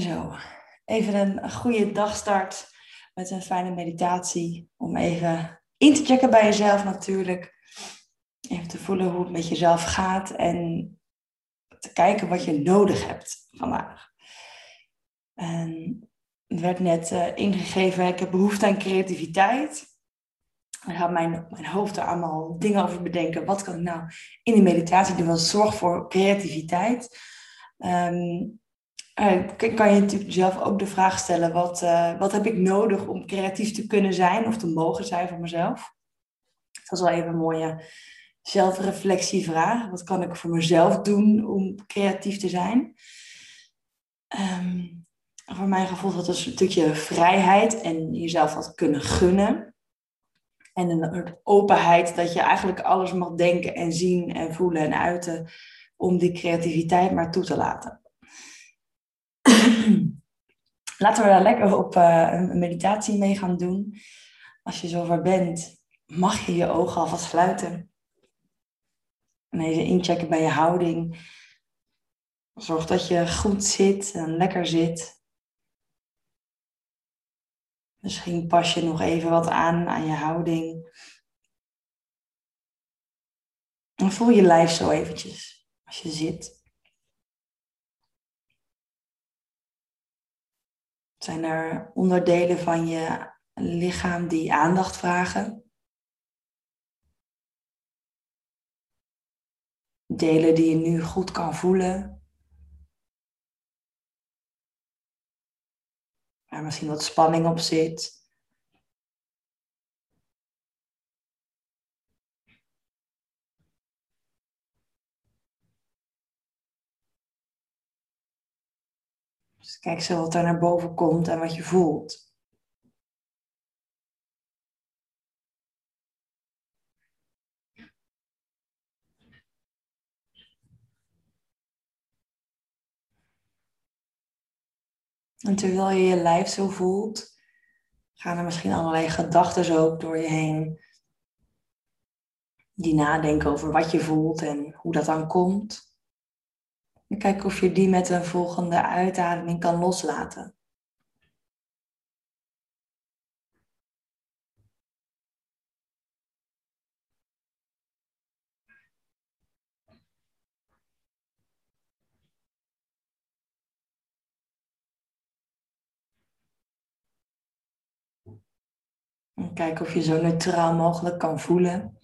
Zo, even een goede dagstart met een fijne meditatie. Om even in te checken bij jezelf natuurlijk. Even te voelen hoe het met jezelf gaat en te kijken wat je nodig hebt vandaag. En het werd net uh, ingegeven, ik heb behoefte aan creativiteit. Dan gaat mijn, mijn hoofd er allemaal dingen over bedenken. Wat kan ik nou in de meditatie doen? Wat zorgt voor creativiteit? Um, kan je natuurlijk zelf ook de vraag stellen: wat, uh, wat heb ik nodig om creatief te kunnen zijn of te mogen zijn voor mezelf? Dat is wel even een mooie zelfreflectievraag. Wat kan ik voor mezelf doen om creatief te zijn? Um, voor mijn gevoel dat is een stukje vrijheid en jezelf wat kunnen gunnen. En een openheid dat je eigenlijk alles mag denken en zien en voelen en uiten om die creativiteit maar toe te laten. Laten we daar lekker op uh, een meditatie mee gaan doen. Als je zover bent, mag je je ogen alvast sluiten. En even inchecken bij je houding. Zorg dat je goed zit en lekker zit. Misschien pas je nog even wat aan aan je houding. En voel je lijf zo eventjes als je zit. Zijn er onderdelen van je lichaam die aandacht vragen? Delen die je nu goed kan voelen? waar misschien wat spanning op zit. Kijk zo wat er naar boven komt en wat je voelt. En terwijl je je lijf zo voelt, gaan er misschien allerlei gedachten ook door je heen. Die nadenken over wat je voelt en hoe dat dan komt. En kijk of je die met een volgende uitademing kan loslaten. En kijk of je zo neutraal mogelijk kan voelen.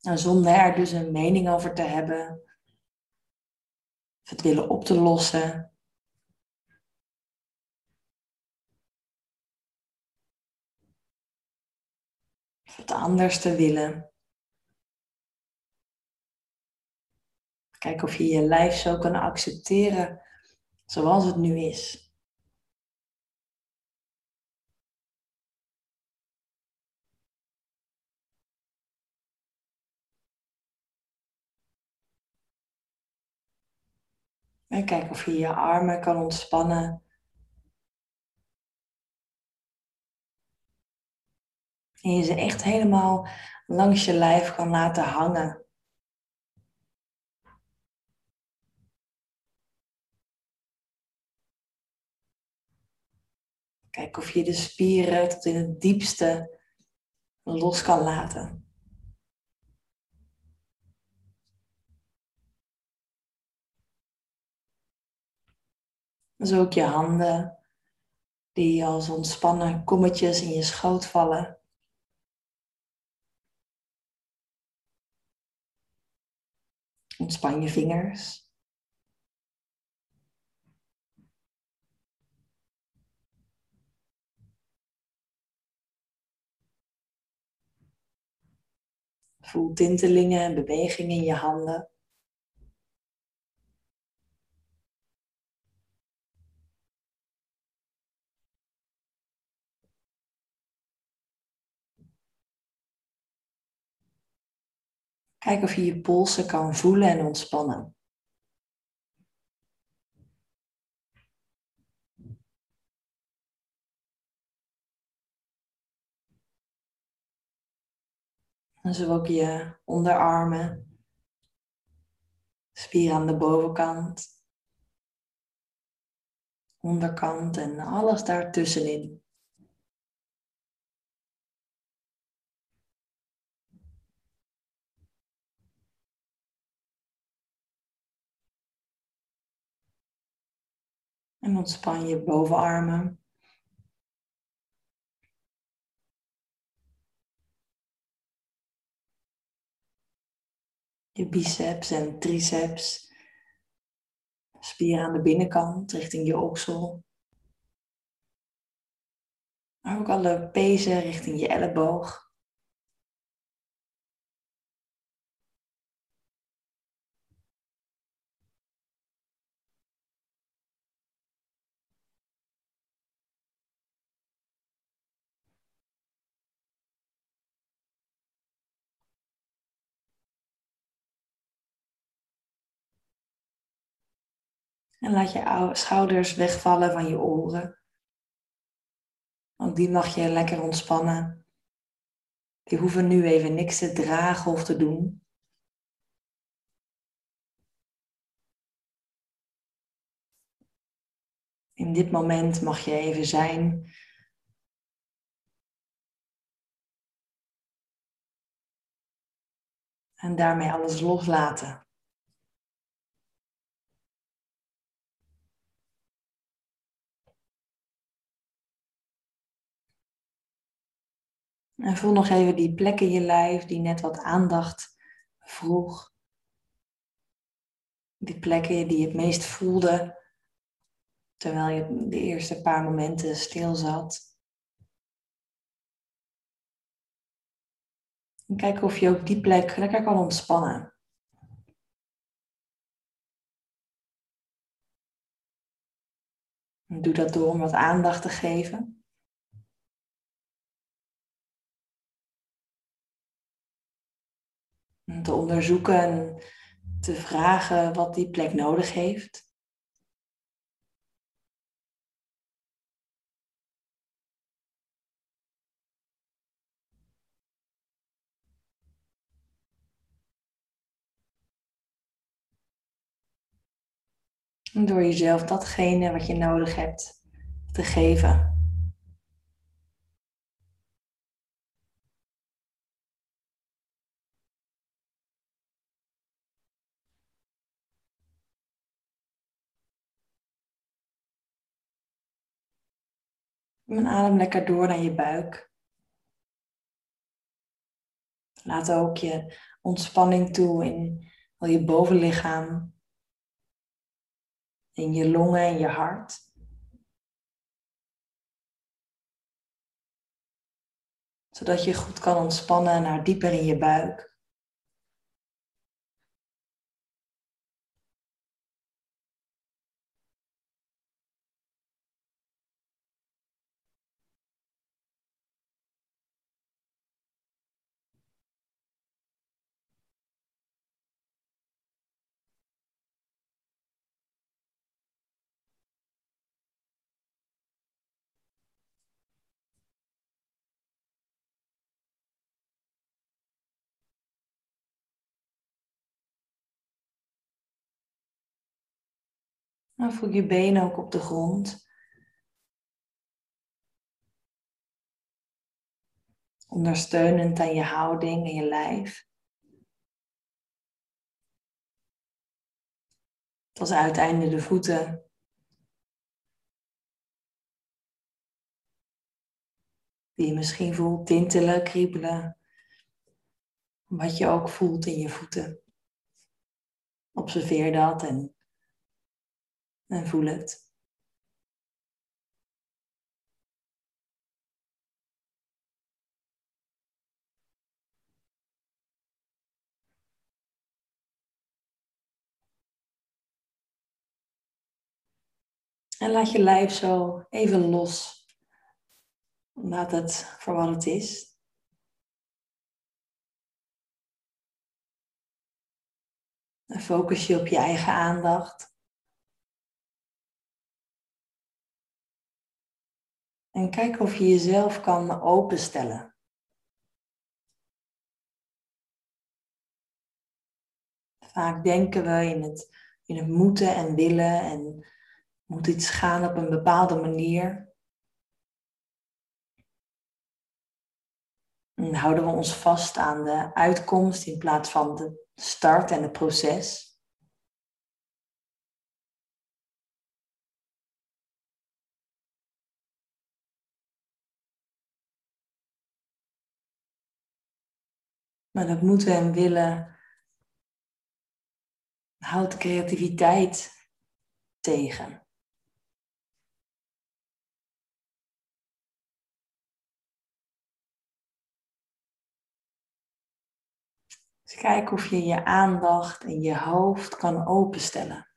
En zonder er dus een mening over te hebben. Of het willen op te lossen. Of het anders te willen. Kijk of je je lijf zo kan accepteren zoals het nu is. Kijk of je je armen kan ontspannen. En je ze echt helemaal langs je lijf kan laten hangen. Kijk of je de spieren tot in het diepste los kan laten. Dus ook je handen die als ontspannen kommetjes in je schoot vallen. Ontspan je vingers. Voel tintelingen en bewegingen in je handen. Kijk of je je polsen kan voelen en ontspannen. En zo ook je onderarmen, spieren aan de bovenkant. onderkant en alles daartussenin. En ontspan je bovenarmen. Je biceps en triceps. Spieren aan de binnenkant richting je oksel. Maar ook alle pezen richting je elleboog. En laat je schouders wegvallen van je oren. Ook die mag je lekker ontspannen. Die hoeven nu even niks te dragen of te doen. In dit moment mag je even zijn. En daarmee alles loslaten. En voel nog even die plek in je lijf die net wat aandacht vroeg. Die plekken die je het meest voelde terwijl je de eerste paar momenten stil zat. En kijk of je ook die plek lekker kan ontspannen. En doe dat door om wat aandacht te geven. Te onderzoeken en te vragen wat die plek nodig heeft. Door jezelf datgene wat je nodig hebt te geven. En adem lekker door naar je buik. Laat ook je ontspanning toe in al je bovenlichaam, in je longen en je hart. Zodat je goed kan ontspannen naar dieper in je buik. Voel je benen ook op de grond. Ondersteunend aan je houding en je lijf. Tot uiteinde de voeten. Die je misschien voelt tintelen, kriebelen. Wat je ook voelt in je voeten. Observeer dat en en voel het. En laat je lijf zo even los. Laat het voor wat het is. En focus je op je eigen aandacht. En kijk of je jezelf kan openstellen. Vaak denken we in het, in het moeten en willen en Moet iets gaan op een bepaalde manier? En houden we ons vast aan de uitkomst in plaats van de start en het proces? Maar dat moeten en willen houdt creativiteit tegen. Dus kijk of je je aandacht en je hoofd kan openstellen.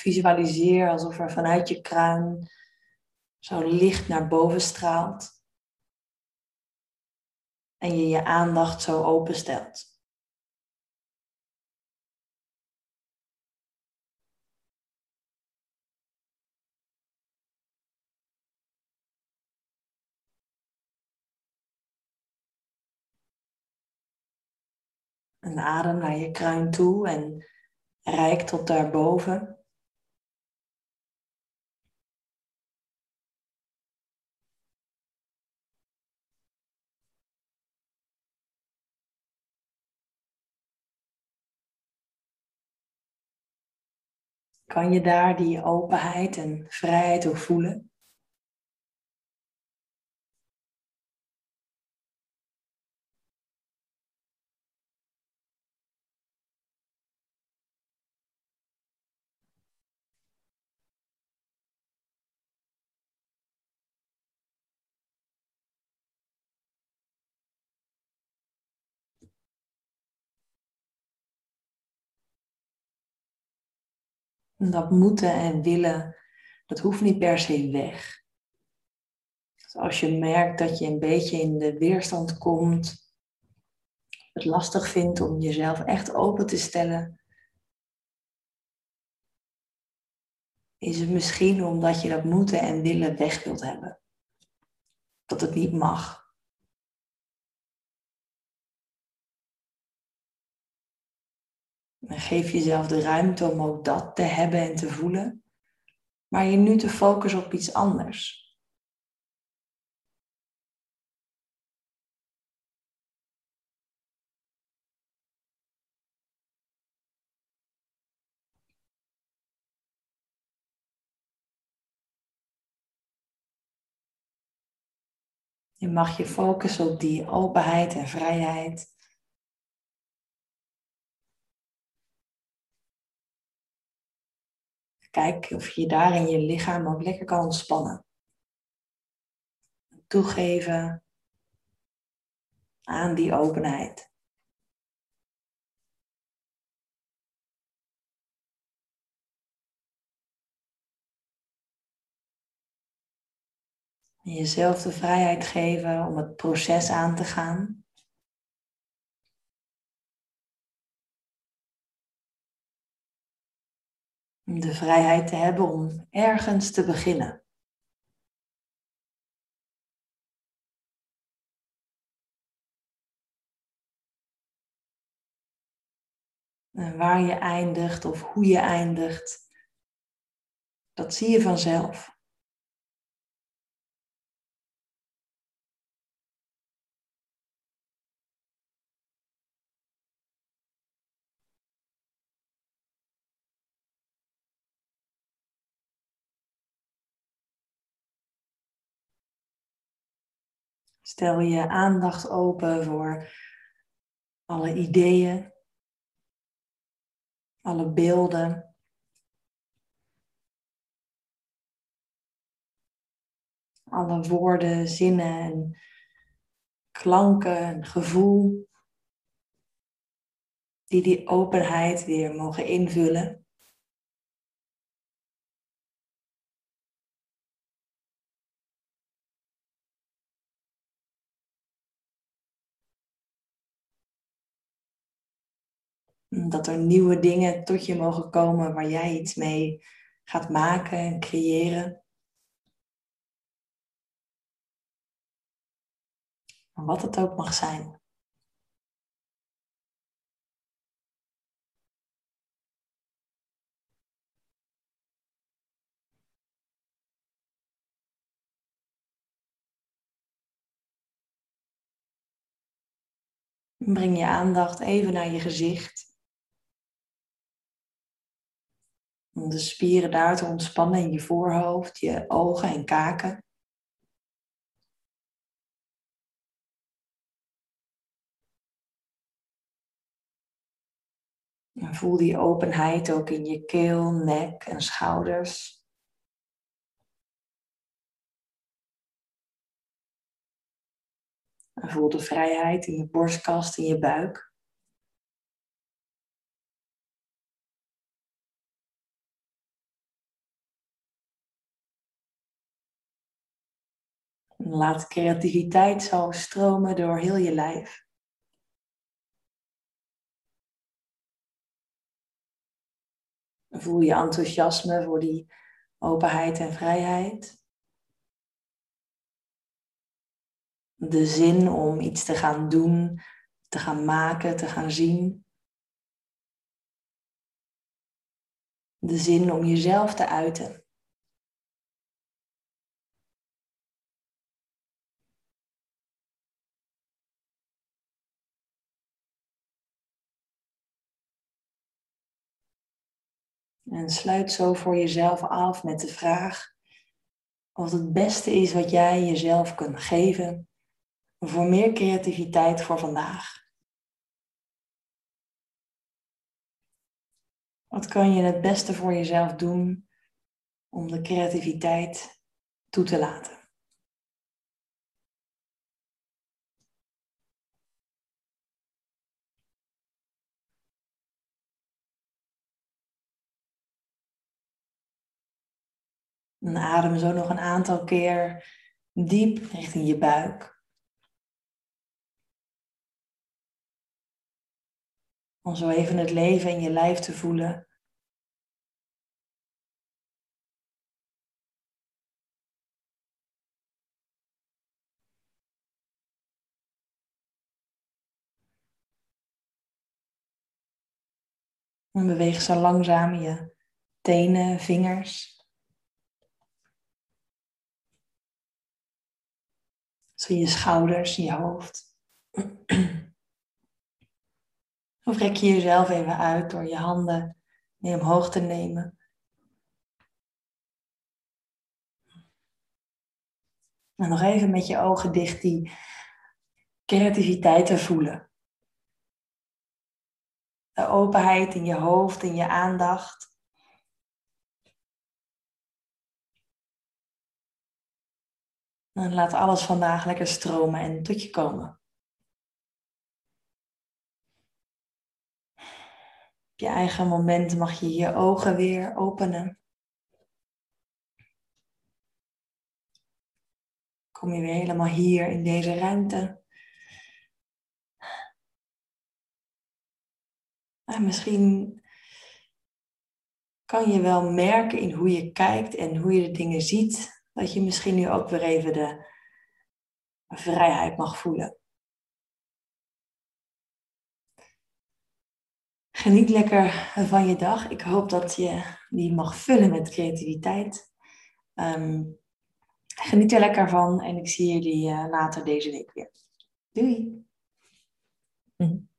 Visualiseer alsof er vanuit je kruin zo licht naar boven straalt. En je je aandacht zo openstelt. En adem naar je kruin toe en rijk tot daarboven. Kan je daar die openheid en vrijheid ook voelen? Dat moeten en willen, dat hoeft niet per se weg. Dus als je merkt dat je een beetje in de weerstand komt, het lastig vindt om jezelf echt open te stellen, is het misschien omdat je dat moeten en willen weg wilt hebben. Dat het niet mag. Geef jezelf de ruimte om ook dat te hebben en te voelen. Maar je nu te focussen op iets anders. Je mag je focussen op die openheid en vrijheid. Kijk of je daar in je lichaam ook lekker kan ontspannen. Toegeven aan die openheid. En jezelf de vrijheid geven om het proces aan te gaan. De vrijheid te hebben om ergens te beginnen. En waar je eindigt of hoe je eindigt, dat zie je vanzelf. Stel je aandacht open voor alle ideeën, alle beelden. Alle woorden, zinnen en klanken en gevoel die die openheid weer mogen invullen. Dat er nieuwe dingen tot je mogen komen waar jij iets mee gaat maken en creëren. Wat het ook mag zijn. Breng je aandacht even naar je gezicht. Om de spieren daar te ontspannen in je voorhoofd, je ogen en kaken. En voel die openheid ook in je keel, nek en schouders. En voel de vrijheid in je borstkast, in je buik. En laat creativiteit zo stromen door heel je lijf. Voel je enthousiasme voor die openheid en vrijheid. de zin om iets te gaan doen, te gaan maken, te gaan zien. De zin om jezelf te uiten. En sluit zo voor jezelf af met de vraag of het beste is wat jij jezelf kunt geven voor meer creativiteit voor vandaag. Wat kan je het beste voor jezelf doen om de creativiteit toe te laten? En adem zo nog een aantal keer diep richting je buik. Om zo even het leven in je lijf te voelen. En beweeg zo langzaam je tenen, vingers. Zo je schouders, je hoofd. Of rek je jezelf even uit door je handen mee omhoog te nemen. En nog even met je ogen dicht die creativiteit te voelen. De openheid in je hoofd, in je aandacht. En laat alles vandaag lekker stromen en tot je komen. je eigen moment mag je je ogen weer openen. Kom je weer helemaal hier in deze ruimte. En misschien kan je wel merken in hoe je kijkt en hoe je de dingen ziet, dat je misschien nu ook weer even de vrijheid mag voelen. Geniet lekker van je dag. Ik hoop dat je die mag vullen met creativiteit. Ehm, geniet er lekker van en ik zie jullie uh, later deze week weer. Doei! Mhm.